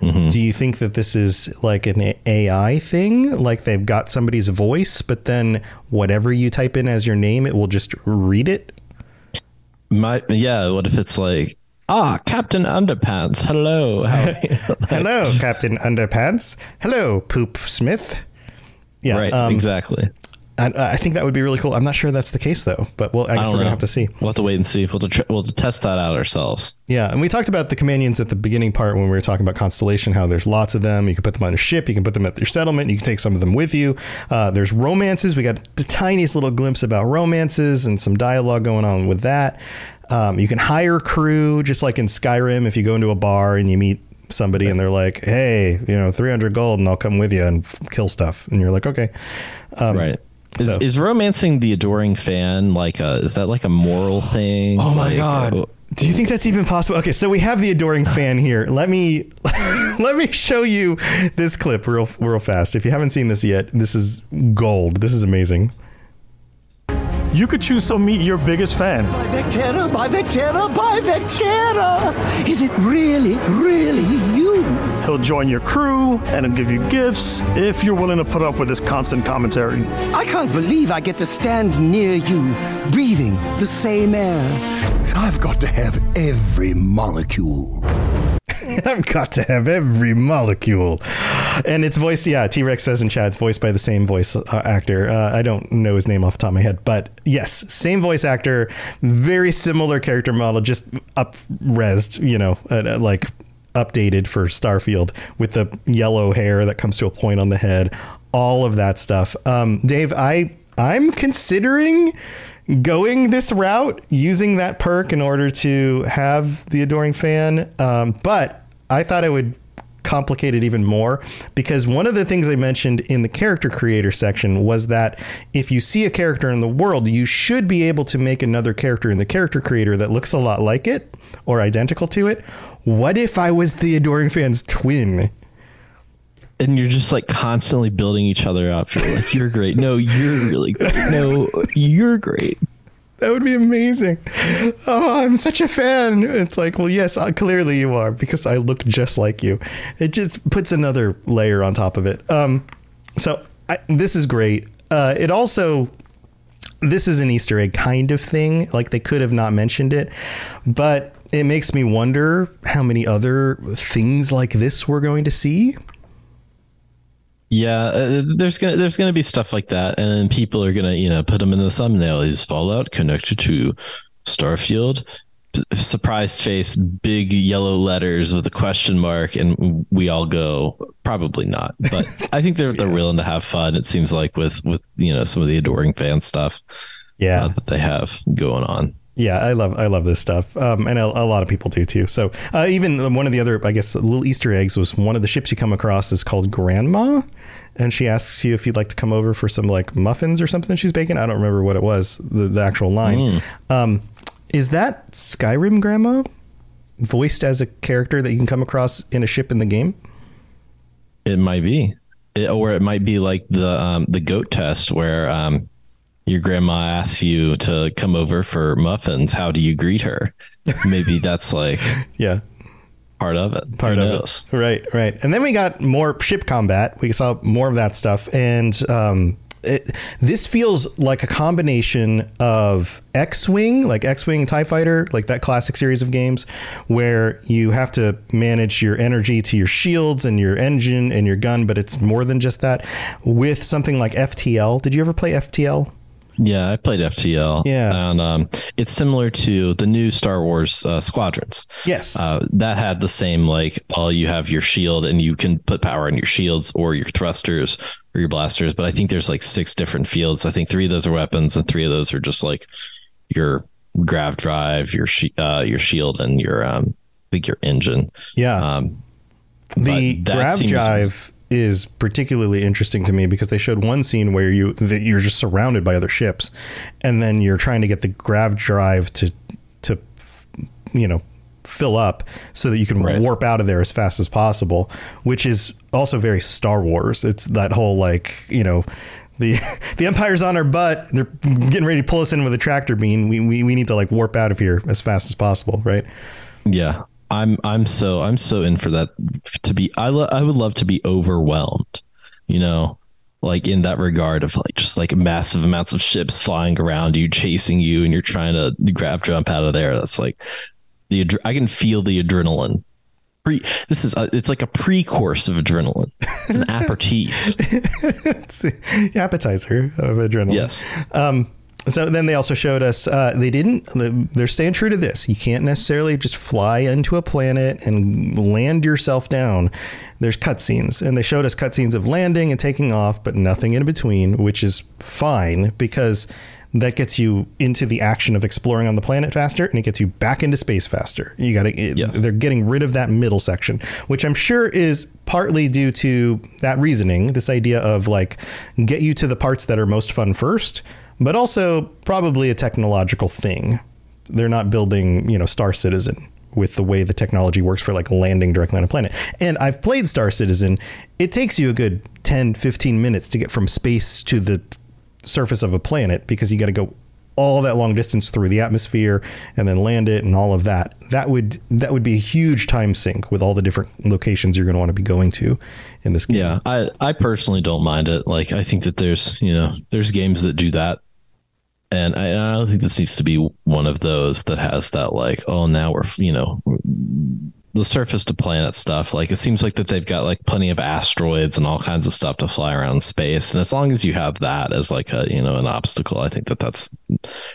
Mm-hmm. Do you think that this is like an AI thing? Like they've got somebody's voice, but then whatever you type in as your name, it will just read it? My yeah, what if it's like ah Captain Underpants, hello, how Hello, Captain Underpants. Hello, Poop Smith. Yeah, right, um, exactly. I, I think that would be really cool. I'm not sure that's the case though, but well, I guess don't we're gonna have to see. We'll have to wait and see. We'll to, tr- we'll to test that out ourselves. Yeah, and we talked about the companions at the beginning part when we were talking about Constellation, how there's lots of them. You can put them on a ship, you can put them at your settlement, you can take some of them with you. Uh, there's romances. We got the tiniest little glimpse about romances and some dialogue going on with that. Um, you can hire crew, just like in Skyrim. If you go into a bar and you meet somebody and they're like, "Hey, you know, 300 gold, and I'll come with you and f- kill stuff," and you're like, "Okay." Um, right. Is, so- is romancing the adoring fan like a is that like a moral thing? Oh my Like, god. uh, Do you think that's even possible? Okay, so we have the adoring fan here. Let me let me show you this clip real real fast. If you haven't seen this yet, this is gold. This is amazing. You could choose to meet your biggest fan. Vectera, by Vectera, by Vectera! Is it really, really you? He'll join your crew and he'll give you gifts if you're willing to put up with his constant commentary. I can't believe I get to stand near you, breathing the same air. I've got to have every molecule. I've got to have every molecule. And it's voiced, yeah, T Rex says in chat, it's voiced by the same voice uh, actor. Uh, I don't know his name off the top of my head, but yes, same voice actor, very similar character model, just up resed, you know, uh, like updated for Starfield with the yellow hair that comes to a point on the head, all of that stuff. Um, Dave, I I'm considering going this route using that perk in order to have the adoring fan um, but i thought i would complicate it even more because one of the things they mentioned in the character creator section was that if you see a character in the world you should be able to make another character in the character creator that looks a lot like it or identical to it. What if i was the adoring fan's twin and you're just like constantly building each other up. You're like, you're great. No, you're really great. No, you're great. That would be amazing. Oh, I'm such a fan. It's like, well, yes, uh, clearly you are because I look just like you. It just puts another layer on top of it. Um, so I, this is great. Uh, it also, this is an Easter egg kind of thing. Like they could have not mentioned it, but it makes me wonder how many other things like this we're going to see. Yeah, uh, there's gonna there's gonna be stuff like that, and then people are gonna you know put them in the thumbnail. Is Fallout connected to Starfield? P- Surprised face, big yellow letters with a question mark, and we all go probably not. But I think they're they're willing to have fun. It seems like with with you know some of the adoring fan stuff, yeah, uh, that they have going on. Yeah, I love I love this stuff, um, and a, a lot of people do too. So uh, even one of the other, I guess, little Easter eggs was one of the ships you come across is called Grandma, and she asks you if you'd like to come over for some like muffins or something she's baking. I don't remember what it was, the, the actual line. Mm. Um, is that Skyrim Grandma, voiced as a character that you can come across in a ship in the game? It might be, it, or it might be like the um, the goat test where um, your grandma asks you to come over for muffins. How do you greet her? Maybe that's like yeah part of it. part of it. Right, right. And then we got more ship combat. We saw more of that stuff, and um, it, this feels like a combination of X-wing, like X-wing Tie Fighter, like that classic series of games, where you have to manage your energy to your shields and your engine and your gun, but it's more than just that. With something like FTL, did you ever play FTL? Yeah, I played FTL. Yeah. and um, it's similar to the new Star Wars uh, Squadrons. Yes. uh, that had the same like, all you have your shield, and you can put power in your shields or your thrusters or your blasters. But I think there's like six different fields. I think three of those are weapons, and three of those are just like your grav drive, your shi uh, your shield, and your um, I think your engine. Yeah. Um, the grav drive is particularly interesting to me because they showed one scene where you that you're just surrounded by other ships, and then you're trying to get the grav drive to to you know fill up so that you can right. warp out of there as fast as possible, which is also very Star Wars. It's that whole like you know the the empire's on our butt they're getting ready to pull us in with a tractor beam we, we we need to like warp out of here as fast as possible right yeah i'm i'm so i'm so in for that to be i, lo- I would love to be overwhelmed you know like in that regard of like just like massive amounts of ships flying around you chasing you and you're trying to grav jump out of there. That's like the i can feel the adrenaline. Pre this is a, it's like a pre-course of adrenaline. It's an aperitif. It's the appetizer of adrenaline. Yes. Um so then they also showed us uh, they didn't they're staying true to this you can't necessarily just fly into a planet and land yourself down there's cutscenes and they showed us cutscenes of landing and taking off but nothing in between which is fine because that gets you into the action of exploring on the planet faster and it gets you back into space faster. You got to yes. they're getting rid of that middle section, which I'm sure is partly due to that reasoning, this idea of like get you to the parts that are most fun first, but also probably a technological thing. They're not building, you know, Star Citizen with the way the technology works for like landing directly on a planet. And I've played Star Citizen. It takes you a good 10, 15 minutes to get from space to the surface of a planet because you got to go all that long distance through the atmosphere and then land it and all of that that would that would be a huge time sink with all the different locations you're going to want to be going to in this game yeah i i personally don't mind it like i think that there's you know there's games that do that and I, and I don't think this needs to be one of those that has that like oh now we're you know the surface to planet stuff. Like it seems like that they've got like plenty of asteroids and all kinds of stuff to fly around space. And as long as you have that as like a you know an obstacle, I think that that's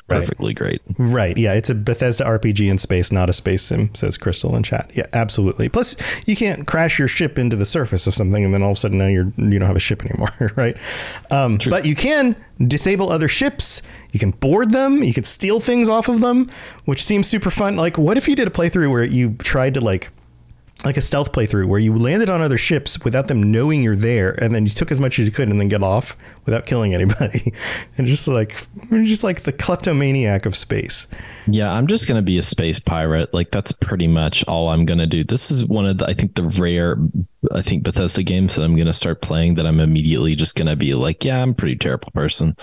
perfectly right. great. Right. Yeah. It's a Bethesda RPG in space, not a space sim. Says Crystal in chat. Yeah. Absolutely. Plus, you can't crash your ship into the surface of something and then all of a sudden now you're you don't have a ship anymore. Right. Um, but you can disable other ships. You can board them. You can steal things off of them, which seems super fun. Like, what if you did a playthrough where you tried to like like a stealth playthrough where you landed on other ships without them knowing you're there and then you took as much as you could and then get off without killing anybody and just like just like the kleptomaniac of space yeah i'm just to be a space pirate like that's pretty much all i'm to do this is one of the i think the rare i think bethesda games that i'm going to start playing that i'm immediately just going to be like yeah i'm a pretty terrible person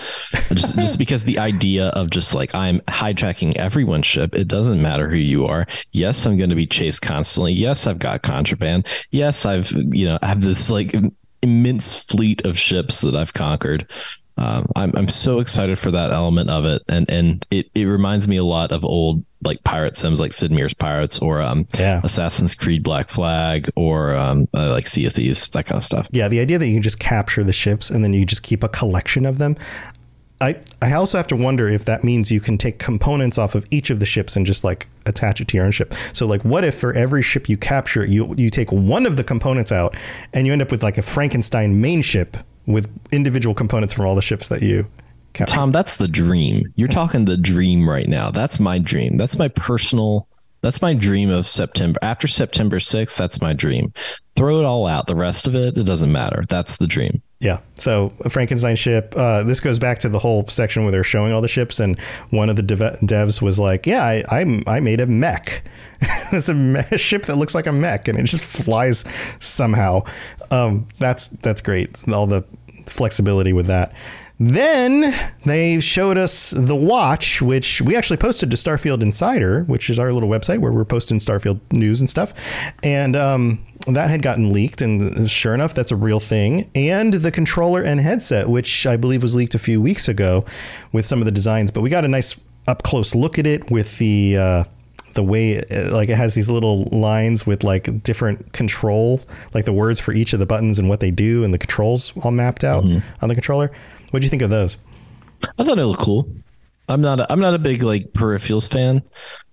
just just because the idea of just like i'm hijacking everyone's ship it doesn't matter who you are yes i'm going to be chased constantly yes i've got contraband. Yes, I've you know I have this like immense fleet of ships that I've conquered. Um, I'm I'm so excited for that element of it, and and it, it reminds me a lot of old like pirate sims like Sid Meier's Pirates or um, yeah. Assassin's Creed Black Flag or um, uh, like Sea of Thieves, that kind of stuff. Yeah, the idea that you can just capture the ships and then you just keep a collection of them. I, I also have to wonder if that means you can take components off of each of the ships and just like attach it to your own ship. So like what if for every ship you capture, you you take one of the components out and you end up with like a Frankenstein main ship with individual components from all the ships that you Tom, that's the dream. You're talking the dream right now. That's my dream. That's my personal that's my dream of September. After September 6th, that's my dream. Throw it all out. The rest of it, it doesn't matter. That's the dream. Yeah. So a Frankenstein ship. Uh, this goes back to the whole section where they're showing all the ships, and one of the dev- devs was like, "Yeah, I I, I made a mech. it's a, me- ship that looks like a mech, and it just flies somehow. Um, that's that's great. All the flexibility with that." Then they showed us the watch, which we actually posted to Starfield Insider, which is our little website where we're posting Starfield news and stuff. And um, that had gotten leaked, and sure enough, that's a real thing. And the controller and headset, which I believe was leaked a few weeks ago with some of the designs. But we got a nice up close look at it with the. Uh, the way like it has these little lines with like different control like the words for each of the buttons and what they do and the controls all mapped out mm-hmm. on the controller what do you think of those? I thought it looked cool. I'm not. A, I'm not a big like peripherals fan.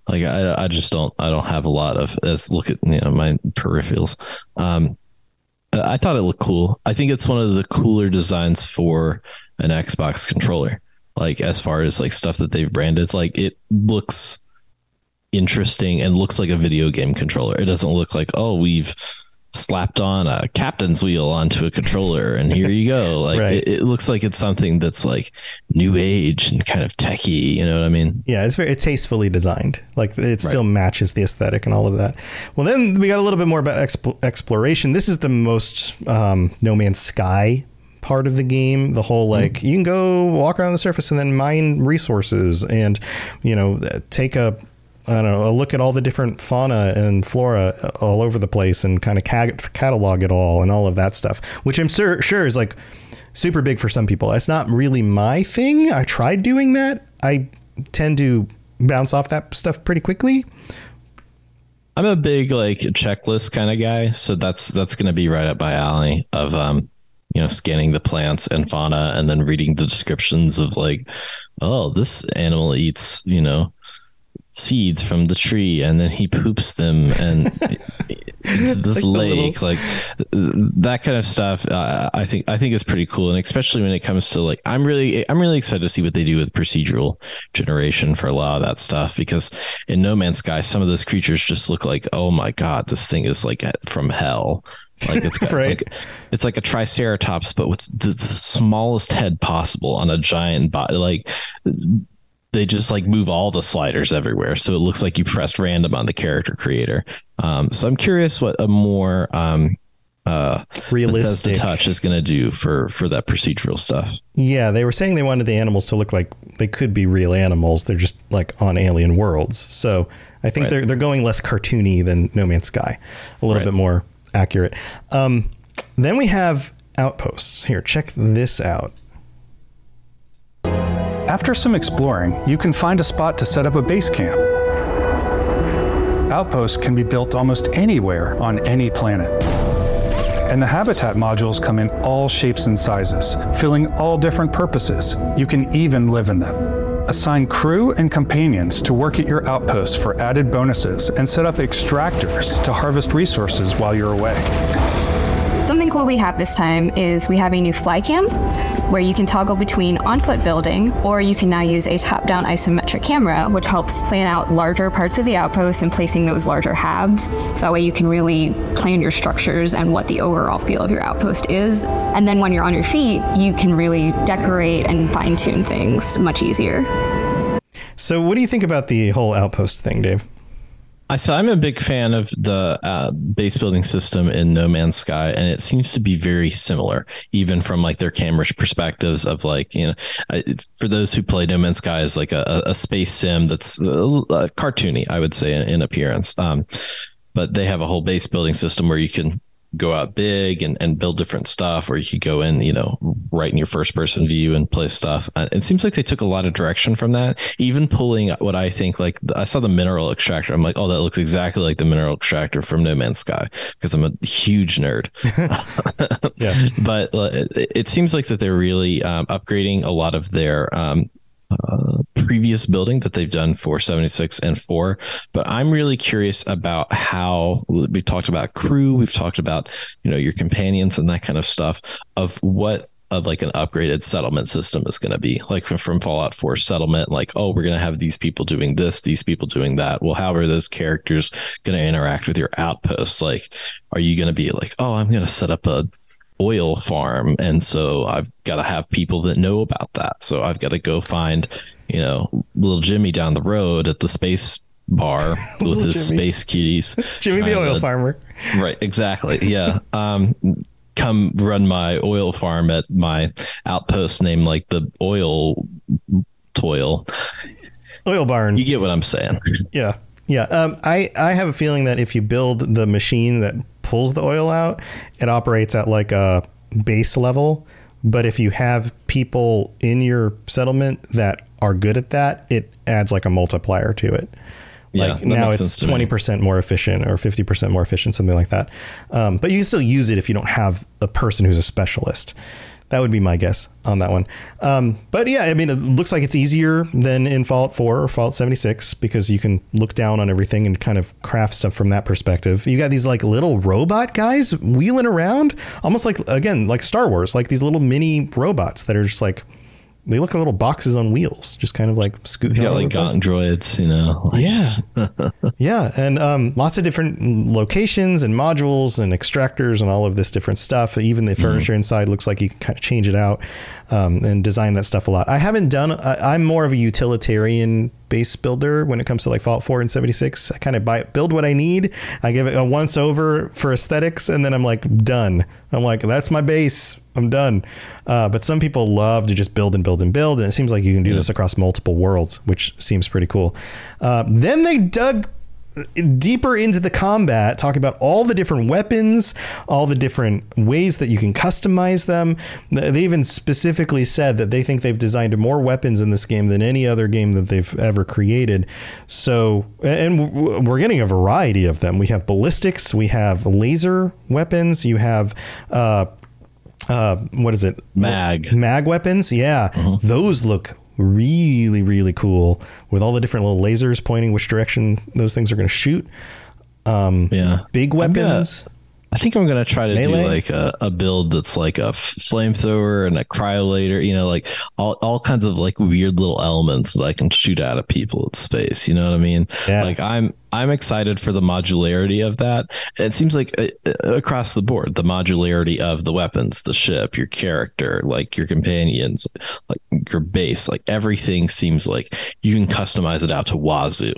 Like I, I just don't. I don't have a lot of. As look at you know my peripherals. Um, I thought it looked cool. I think it's one of the cooler designs for an Xbox controller. Like as far as like stuff that they've branded, like it looks interesting and looks like a video game controller. It doesn't look like oh we've slapped on a captain's wheel onto a controller and here you go like Right. it, it looks like it's something that's like new age and kind of techie you know what i mean Yeah, it's very it's tastefully designed. Like it still matches the aesthetic and all of that. Well, then we got a little bit more about exp- exploration. This is the most um, No Man's Sky part of the game. The whole like you can go walk around the surface and then mine resources and you know take a I don't know a look at all the different fauna and flora all over the place and kind of ca- catalog it all and all of that stuff, which I'm sure sure is like super big for some people. That's not really my thing. I tried doing that. I tend to bounce off that stuff pretty quickly. i'm a big like checklist kind of guy so that's that's gonna be right up my alley of um you know scanning the plants and fauna and then reading the descriptions of like oh this animal eats you know seeds from the tree and then he poops them and this like lake like that kind of stuff uh, i think i think is pretty cool and especially when it comes to like i'm really i'm really excited to see what they do with procedural generation for a lot of that stuff because in no man's sky some of those creatures just look like oh my god this thing is like from hell like it's, got, Right. it's like it's like a triceratops but with the, the smallest head possible on a giant body like they just like move all the sliders everywhere so it looks like you pressed random on the character creator um, so i'm curious what a more um, uh, Realistic. Bethesda touch is going to do for for that procedural stuff Yeah, they were saying they wanted the animals to look like they could be real animals. They're just like on alien worlds. So I think Right. they're they're going less cartoony than No Man's Sky, a little Right. bit more accurate. Um, then we have outposts. Here, check this out. After some exploring, you can find a spot to set up a base camp. Outposts can be built almost anywhere on any planet. And the habitat modules come in all shapes and sizes, filling all different purposes. You can even live in them. Assign crew and companions to work at your outposts for added bonuses and set up extractors to harvest resources while you're away. Something cool we have this time is we have a new fly cam where you can toggle between on foot building or you can now use a top down isometric camera, which helps plan out larger parts of the outpost and placing those larger halves. So that way you can really plan your structures and what the overall feel of your outpost is. And then when you're on your feet, you can really decorate and fine tune things much easier. So, what do you think about the whole outpost thing, Dave? I so I'm a big fan of the uh, base building system in No Man's Sky, and it seems to be very similar, even from like their camera's perspectives of like you know, I, for those who play No Man's Sky is like a, a space sim that's uh, cartoony, I would say in, in appearance. Um, but they have a whole base building system where you can go out big and, and build different stuff or you could go in you know right in your first person view and play stuff. Uh, it seems like they took a lot of direction from that. Even pulling what i think like i saw the mineral extractor. I'm like oh that looks exactly like the mineral extractor from no man's sky because i'm a huge nerd. Yeah. But uh, it, it seems like that they're really um, upgrading a lot of their um, uh, previous building that they've done for 76 and 4 but i'm really curious about how we've talked about crew we've talked about you know your companions and that kind of stuff of what of like an upgraded settlement system is going to be like from, from fallout 4 settlement like oh we're going to have these people doing this these people doing that. Well how are those characters going to interact with your outposts? Like are you going to be like oh i'm going to set up a oil farm and so i've got to have people that know about that so i've got to go find you know little jimmy down the road at the space bar with his Jimmy. space keys Jimmy the oil to- farmer. right exactly yeah um come run my oil farm at my outpost named like the oil toil Oil barn. you get what i'm saying Yeah. Yeah. Um, I, I have a feeling that if you build the machine that pulls the oil out, it operates at like a base level. But if you have people in your settlement that are good at that, it adds like a multiplier to it. Yeah, Like that now it's sense to me. twenty percent more efficient or fifty percent more efficient, something like that. Um, but you can still use it if you don't have a person who's a specialist. That would be my guess on that one. Um, but yeah, I mean, it looks like it's easier than in Fallout 4 or Fallout 76 because you can look down on everything and kind of craft stuff from that perspective. You got these like little robot guys wheeling around, almost like, again, like Star Wars, like these little mini robots that are just like they look like little boxes on wheels, just kind of like scooting. Yeah, like. Gonk droids, you know. Yeah. yeah, and um, lots of different locations and modules and extractors and all of this different stuff. Even the furniture inside looks like you can kind of change it out um, and design that stuff a lot. I haven't done. I, I'm more of a utilitarian base builder when it comes to like Fallout 4 and 76. I kind of buy build what I need. I give it a once over for aesthetics, and then I'm like done. I'm like that's my base. I'm done. Uh, but some people love to just build and build and build, and it seems like you can do this across multiple worlds, which seems pretty cool. Uh, then they dug deeper into the combat, talking about all the different weapons, all the different ways that you can customize them. They even specifically said that they think they've designed more weapons in this game than any other game that they've ever created. So, and we're getting a variety of them. We have ballistics, we have laser weapons, you have. Uh, uh, what is it? Mag. Mag weapons. Yeah. Those look really, really cool with all the different little lasers pointing which direction those things are going to shoot. Um, yeah. Big weapons. I think I'm gonna try to Melee? do like a, a build that's like a flamethrower and a cryolator, you know, like all, all kinds of like weird little elements that I can shoot out of people in space. You know what I mean? Yeah. Like I'm I'm excited for the modularity of that. It seems like uh, uh, across the board, the modularity of the weapons, the ship, your character, like your companions, like your base, like everything seems like you can customize it out to wazoo,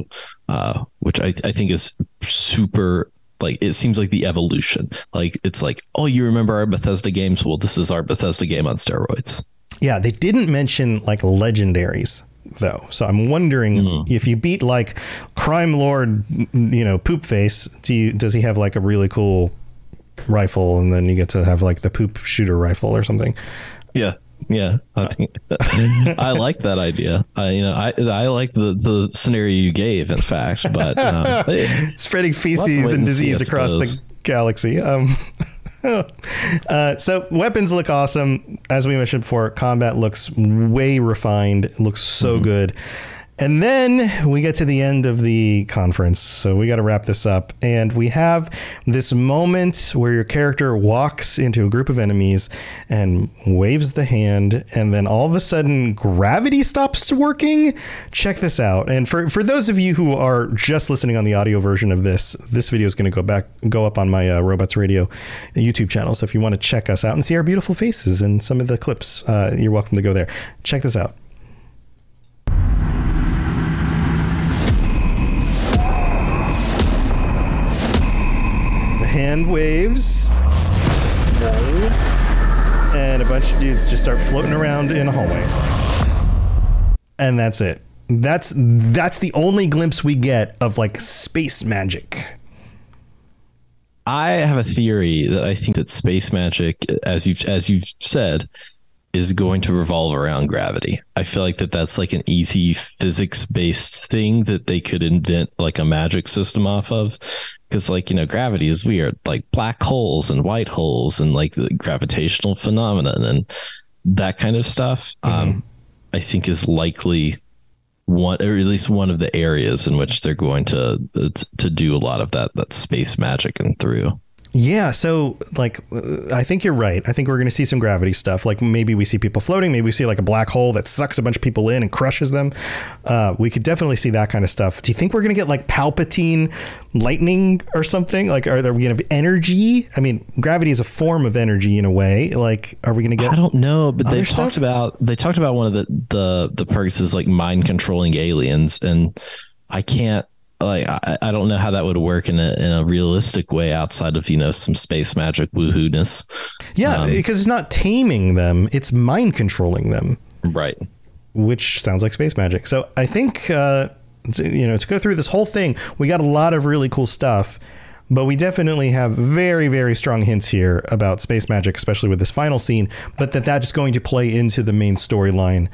uh, which I, I think is super like it seems like the evolution. Like it's like, oh, you remember our Bethesda games? Well, this is our Bethesda game on steroids. Yeah, they didn't mention like legendaries though. So I'm wondering hmm. if you beat like crime lord, mm, you know, poop face, do you, does he have like a really cool rifle and then you get to have like the poop shooter rifle or something? Yeah. Yeah, I like that idea. I, you know, I I like the the scenario you gave. In fact, but um, spreading we'll have to feces and disease across the galaxy. Um, uh, so weapons look awesome. As we mentioned before, combat looks way refined. Looks so Mm-hmm. good. And then we get to the end of the conference. So we got to wrap this up. And we have this moment where your character walks into a group of enemies and waves the hand. And then all of a sudden, gravity stops working. Check this out. And for, for those of you who are just listening on the audio version of this, this video is going to go back, go up on my uh, Robots Radio YouTube channel. So if you want to check us out and see our beautiful faces and some of the clips, uh, you're welcome to go there. Check this out. Hand waves. And a bunch of dudes just start floating around in a hallway. And that's it. That's that's the only glimpse we get of like space magic. I have a theory that I think that space magic, as you've as you've said, is going to revolve around gravity. I feel like that that's like an easy physics based thing that they could invent like a magic system off of. Because like you know, gravity is weird, like black holes and white holes and like the gravitational phenomenon and that kind of stuff. Um, I think is likely one or at least one of the areas in which they're going to to do a lot of that that space magic and through. Yeah, so like uh, I think you're right. I think we're going to see some gravity stuff. Like maybe we see people floating. Maybe we see like a black hole that sucks a bunch of people in and crushes them. Uh, we could definitely see that kind of stuff. Do you think we're going to get like Palpatine lightning or something? Like, are there going to have energy? I mean, gravity is a form of energy in a way. Like, are we going to get? I don't know, but they talked about they talked about one of the the the perks is like mind controlling aliens, and I can't like I, I don't know how that would work in a in a realistic way outside of you know some space magic woohoo-ness. Yeah, Um, because it's not taming them; it's mind controlling them. Right. Which sounds like space magic. So I think uh, you know to go through this whole thing, we got a lot of really cool stuff. But we definitely have very, very strong hints here about space magic, especially with this final scene. But that that's going to play into the main storyline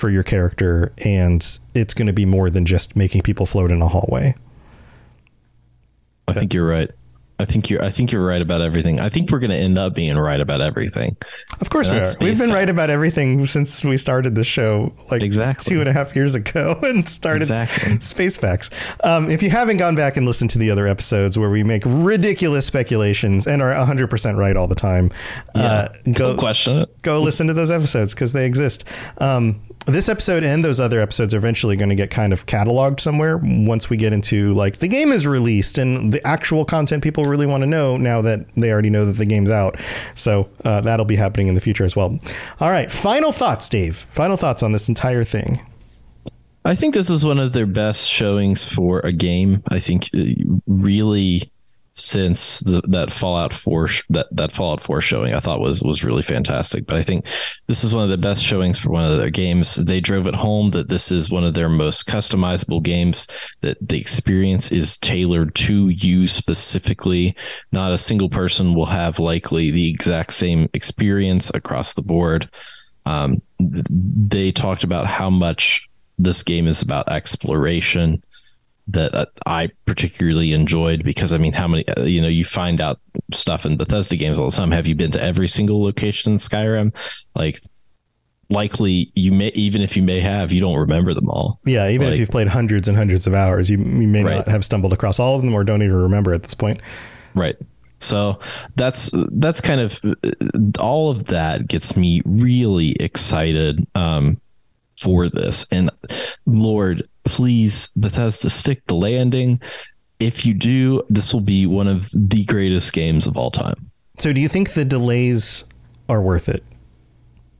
for your character, and it's going to be more than just making people float in a hallway. I think you're right. I think you're. I think you're right about everything. I think we're going to end up being right about everything. Of course we are. We've been right about everything since we started the show, like Exactly. two and a half years ago, and started Space Facts. Um, if you haven't gone back and listened to the other episodes where we make ridiculous speculations and are 100% right all the time, uh, go question it. Go listen to those episodes because they exist. Um, this episode and those other episodes are eventually going to get kind of cataloged somewhere once we get into like the game is released and the actual content people really want to know now that they already know that the game's out. So uh, that'll be happening in the future as well. All right, final thoughts, Dave. Final thoughts on this entire thing. I think this is one of their best showings for a game. I think uh, really since the, that Fallout 4 that that Fallout 4 showing I thought was was really fantastic. But I think this is one of the best showings for one of their games. They drove it home that this is one of their most customizable games that the experience is tailored to you specifically. Not a single person will have likely the exact same experience across the board. Um, they talked about how much this game is about exploration that uh, I particularly enjoyed because I mean, how many, uh, you know, you find out stuff in Bethesda games all the time. Have you been to every single location in Skyrim? Like, likely you may, even if you may have, you don't remember them all. Yeah, even if you've played hundreds and hundreds of hours, you, you may Right. not have stumbled across all of them or don't even remember at this point. Right. So that's that's kind of all of that gets me really excited um, for this. And Lord, please Bethesda stick the landing. If you do, this will be one of the greatest games of all time. So do you think the delays are worth it?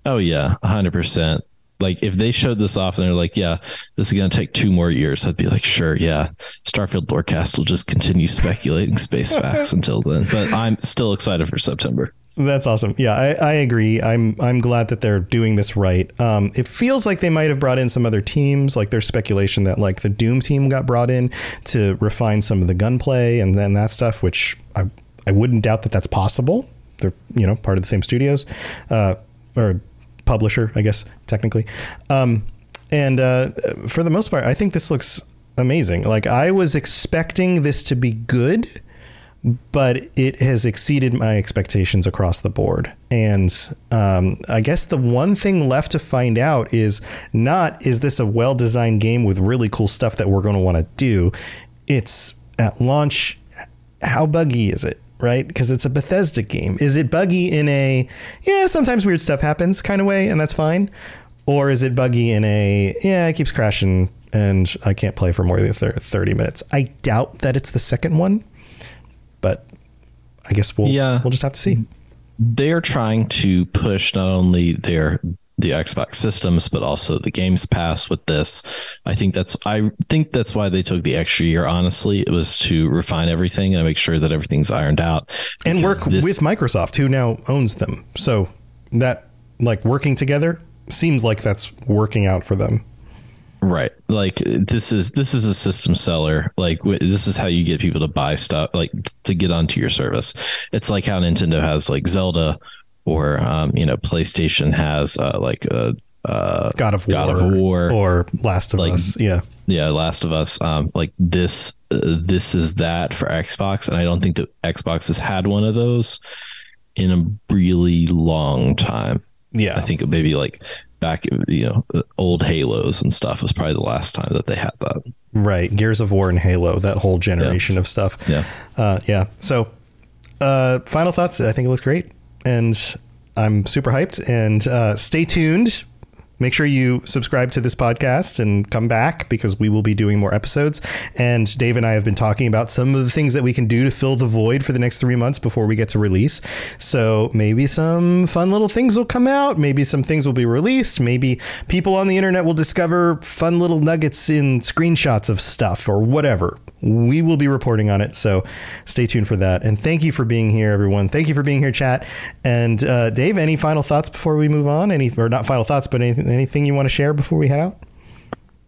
Oh yeah, hundred percent. Like if they showed this off and they're like, "Yeah, this is going to take two more years," I'd be like, "Sure, yeah." Starfield Lorecast will just continue speculating space facts until then. But I'm still excited for September. That's awesome. Yeah, I, I agree. I'm I'm glad that they're doing this right. Um, it feels like they might have brought in some other teams. Like there's speculation that like the Doom team got brought in to refine some of the gunplay and then that stuff, which I I wouldn't doubt that that's possible. They're you know part of the same studios, uh, or publisher, I guess technically. Um, and uh, for the most part, I think this looks amazing. Like I was expecting this to be good but it has exceeded my expectations across the board. And um, I guess the one thing left to find out is not is this a well designed game with really cool stuff that we're going to want to do? It's at launch, how buggy is it? Right? Because it's a Bethesda game. Is it buggy in a, yeah, sometimes weird stuff happens kind of way, and that's fine? Or is it buggy in a, yeah, it keeps crashing and I can't play for more than 30 minutes? I doubt that it's the second one but I guess we'll Yeah. we'll just have to see. They're trying to push not only their the Xbox systems but also the Games Pass with this. I think that's I think that's why they took the extra year. Honestly, it was to refine everything and make sure that everything's ironed out And work this- with Microsoft, who now owns them. So that like working together seems like that's working out for them. Right. Like this is this is a system seller. Like w- this is how you get people to buy stuff like to get onto your service. It's like how Nintendo has like Zelda or um, you know PlayStation has uh, like uh, uh, God of God War of War or Last of like, Us. Yeah. Yeah, Last of Us. Um, like this, uh, this is that for Xbox, and I don't think that Xbox has had one of those in a really long time. Yeah, I think maybe like back, you know, uh, old Halos and stuff was probably the last time that they had that. Right. Gears of War and Halo, that whole generation of stuff. Yeah. Uh, yeah. So, uh, final thoughts. I think it looks great. And I'm super hyped. And uh, stay tuned. Make sure you subscribe to this podcast and come back because we will be doing more episodes. And Dave and I have been talking about some of the things that we can do to fill the void for the next three months before we get to release. So maybe some fun little things will come out. Maybe some things will be released. Maybe people on the internet will discover fun little nuggets in screenshots of stuff or whatever. We will be reporting on it. So stay tuned for that. And thank you for being here, everyone. Thank you for being here, chat. And uh, Dave, any final thoughts before we move on? Any or not final thoughts, but anything, anything you want to share before we head out?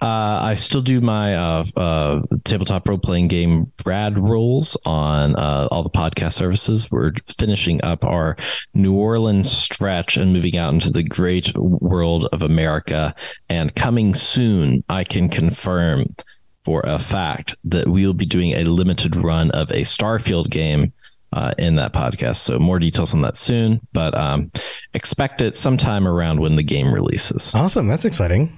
Uh, I still do my uh, uh, tabletop role playing game Rad Rolls on uh, all the podcast services. We're finishing up our New Orleans stretch and moving out into the great world of America. And coming soon, I can confirm for a fact that we will be doing a limited run of a Starfield game uh, in that podcast. So more details on that soon, but um, expect it sometime around when the game releases. Awesome. That's exciting.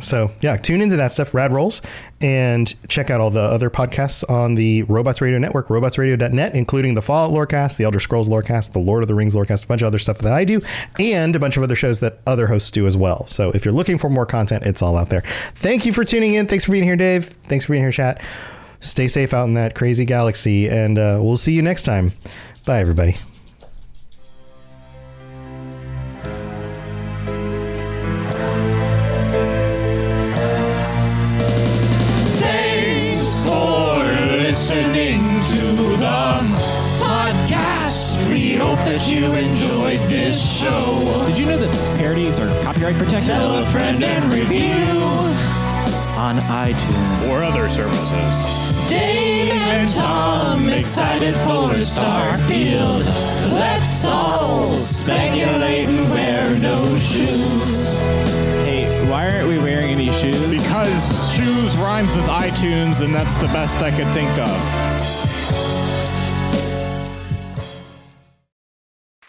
So yeah, tune into that stuff, Rad Rolls, and check out all the other podcasts on the Robots Radio Network, robotsradio.net, including the Fallout Lorecast, the Elder Scrolls Lorecast, the Lord of the Rings Lorecast, a bunch of other stuff that I do, and a bunch of other shows that other hosts do as well. So if you're looking for more content, it's all out there. Thank you for tuning in. Thanks for being here, Dave. Thanks for being here, chat. Stay safe out in that crazy galaxy, and uh, we'll see you next time. Bye, everybody. Thanks for listening to the podcast. We hope that you enjoyed this show. Did you know that parodies are copyright protected? Tell a friend and review on iTunes or other services. Dave and Tom excited for Starfield. Let's all speculate and wear no shoes. Hey, why aren't we wearing any shoes? Because shoes rhymes with iTunes, and that's the best I could think of.